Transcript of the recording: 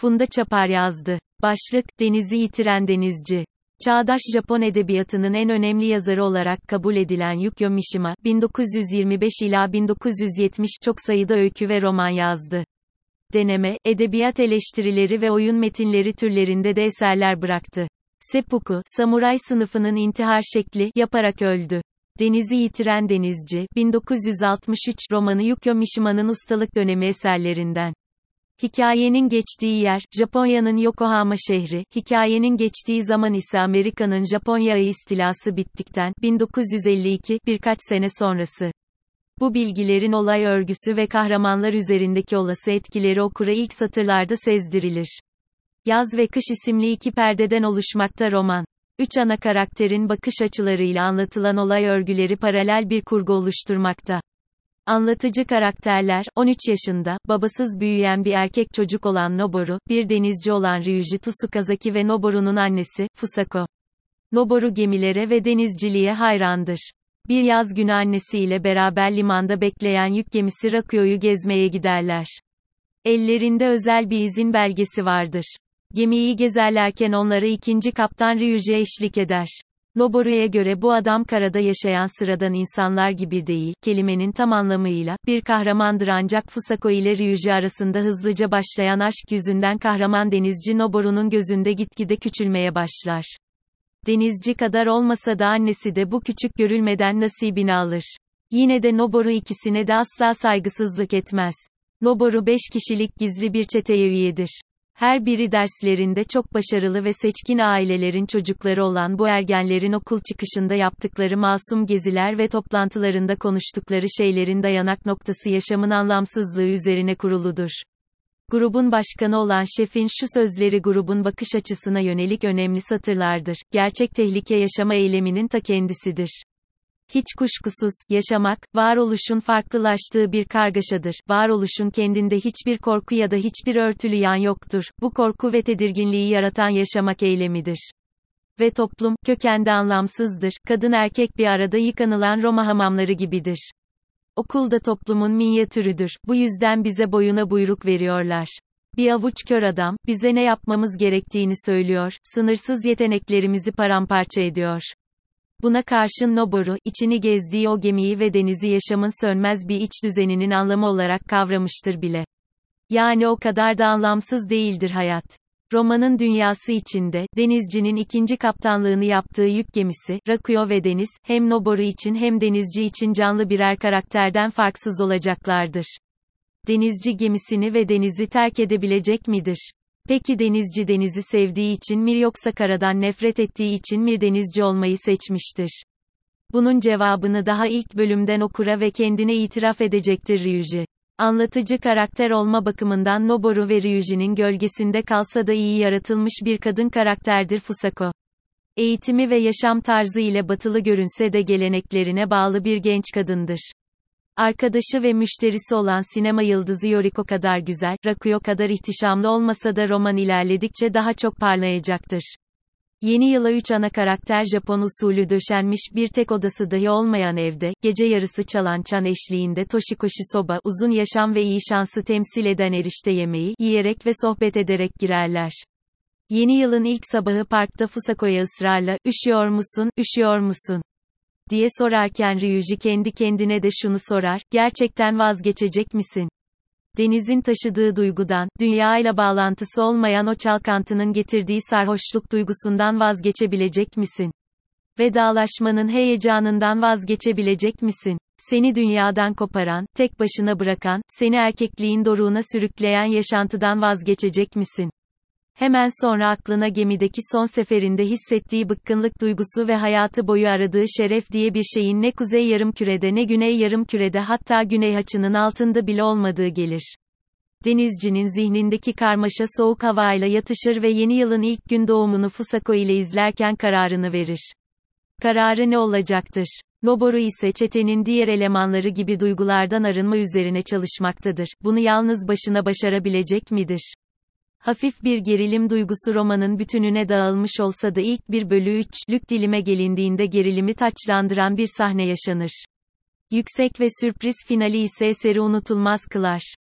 Funda Çapar yazdı. Başlık, Denizi Yitiren Denizci. Çağdaş Japon edebiyatının en önemli yazarı olarak kabul edilen Yukio Mishima, 1925 ila 1970 çok sayıda öykü ve roman yazdı. Deneme, edebiyat eleştirileri ve oyun metinleri türlerinde de eserler bıraktı. Seppuku, samuray sınıfının intihar şekli, yaparak öldü. Denizi Yitiren Denizci, 1963 romanı Yukio Mishima'nın ustalık dönemi eserlerinden. Hikayenin geçtiği yer, Japonya'nın Yokohama şehri, hikayenin geçtiği zaman ise Amerika'nın Japonya'yı istilası bittikten, 1952, birkaç sene sonrası. Bu bilgilerin olay örgüsü ve kahramanlar üzerindeki olası etkileri okura ilk satırlarda sezdirilir. Yaz ve Kış isimli iki perdeden oluşmakta roman. Üç ana karakterin bakış açılarıyla anlatılan olay örgüleri paralel bir kurgu oluşturmakta. Anlatıcı karakterler, 13 yaşında, babasız büyüyen bir erkek çocuk olan Noboru, bir denizci olan Ryuji Tsukazaki ve Noboru'nun annesi, Fusako. Noboru gemilere ve denizciliğe hayrandır. Bir yaz günü annesiyle beraber limanda bekleyen yük gemisi Rakyo'yu gezmeye giderler. Ellerinde özel bir izin belgesi vardır. Gemiyi gezerlerken onlara ikinci kaptan Ryuji eşlik eder. Noboru'ya göre bu adam karada yaşayan sıradan insanlar gibi değil, kelimenin tam anlamıyla, bir kahramandır ancak Fusako ile Ryuji arasında hızlıca başlayan aşk yüzünden kahraman denizci Noboru'nun gözünde gitgide küçülmeye başlar. Denizci kadar olmasa da annesi de bu küçük görülmeden nasibini alır. Yine de Noboru ikisine de asla saygısızlık etmez. Noboru 5 kişilik gizli bir çeteye üyedir. Her biri derslerinde çok başarılı ve seçkin ailelerin çocukları olan bu ergenlerin okul çıkışında yaptıkları masum geziler ve toplantılarında konuştukları şeylerin dayanak noktası yaşamın anlamsızlığı üzerine kuruludur. Grubun başkanı olan şefin şu sözleri grubun bakış açısına yönelik önemli satırlardır. Gerçek tehlike yaşama eyleminin ta kendisidir. Hiç kuşkusuz, yaşamak, varoluşun farklılaştığı bir kargaşadır. Varoluşun kendinde hiçbir korku ya da hiçbir örtülü yan yoktur. Bu korku ve tedirginliği yaratan yaşamak eylemidir. Ve toplum, kökende anlamsızdır. Kadın erkek bir arada yıkanılan Roma hamamları gibidir. Okulda toplumun minyatürüdür. Bu yüzden bize boyuna buyruk veriyorlar. Bir avuç kör adam, bize ne yapmamız gerektiğini söylüyor, sınırsız yeteneklerimizi paramparça ediyor. Buna karşın Noboru, içini gezdiği o gemiyi ve denizi yaşamın sönmez bir iç düzeninin anlamı olarak kavramıştır bile. Yani o kadar da anlamsız değildir hayat. Romanın dünyası içinde, denizcinin ikinci kaptanlığını yaptığı yük gemisi, Rakuyo ve Deniz, hem Noboru için hem denizci için canlı birer karakterden farksız olacaklardır. Denizci gemisini ve denizi terk edebilecek midir? Peki denizci denizi sevdiği için mi yoksa karadan nefret ettiği için mi denizci olmayı seçmiştir? Bunun cevabını daha ilk bölümden okura ve kendine itiraf edecektir Ryuji. Anlatıcı karakter olma bakımından Noboru ve Ryuji'nin gölgesinde kalsa da iyi yaratılmış bir kadın karakterdir Fusako. Eğitimi ve yaşam tarzı ile batılı görünse de geleneklerine bağlı bir genç kadındır. Arkadaşı ve müşterisi olan sinema yıldızı Yoriko kadar güzel, Rakuyo kadar ihtişamlı olmasa da roman ilerledikçe daha çok parlayacaktır. Yeni yıla üç ana karakter Japon usulü döşenmiş bir tek odası dahi olmayan evde, gece yarısı çalan çan eşliğinde Toshikoshi soba, uzun yaşam ve iyi şansı temsil eden erişte yemeği, yiyerek ve sohbet ederek girerler. Yeni yılın ilk sabahı parkta Fusako'ya ısrarla, üşüyor musun, üşüyor musun? Diye sorarken Ryuji kendi kendine de şunu sorar, gerçekten vazgeçecek misin? Denizin taşıdığı duygudan, dünyayla bağlantısı olmayan o çalkantının getirdiği sarhoşluk duygusundan vazgeçebilecek misin? Vedalaşmanın heyecanından vazgeçebilecek misin? Seni dünyadan koparan, tek başına bırakan, seni erkekliğin doruğuna sürükleyen yaşantıdan vazgeçecek misin? Hemen sonra aklına gemideki son seferinde hissettiği bıkkınlık duygusu ve hayatı boyu aradığı şeref diye bir şeyin ne kuzey yarım kürede ne güney yarım kürede hatta güney haçının altında bile olmadığı gelir. Denizcinin zihnindeki karmaşa soğuk havayla yatışır ve yeni yılın ilk gün doğumunu Fusako ile izlerken kararını verir. Kararı ne olacaktır? Noboru ise çetenin diğer elemanları gibi duygulardan arınma üzerine çalışmaktadır. Bunu yalnız başına başarabilecek midir? Hafif bir gerilim duygusu romanın bütününe dağılmış olsa da ilk bir bölü üçlük dilime gelindiğinde gerilimi taçlandıran bir sahne yaşanır. Yüksek ve sürpriz finali ise eseri unutulmaz kılar.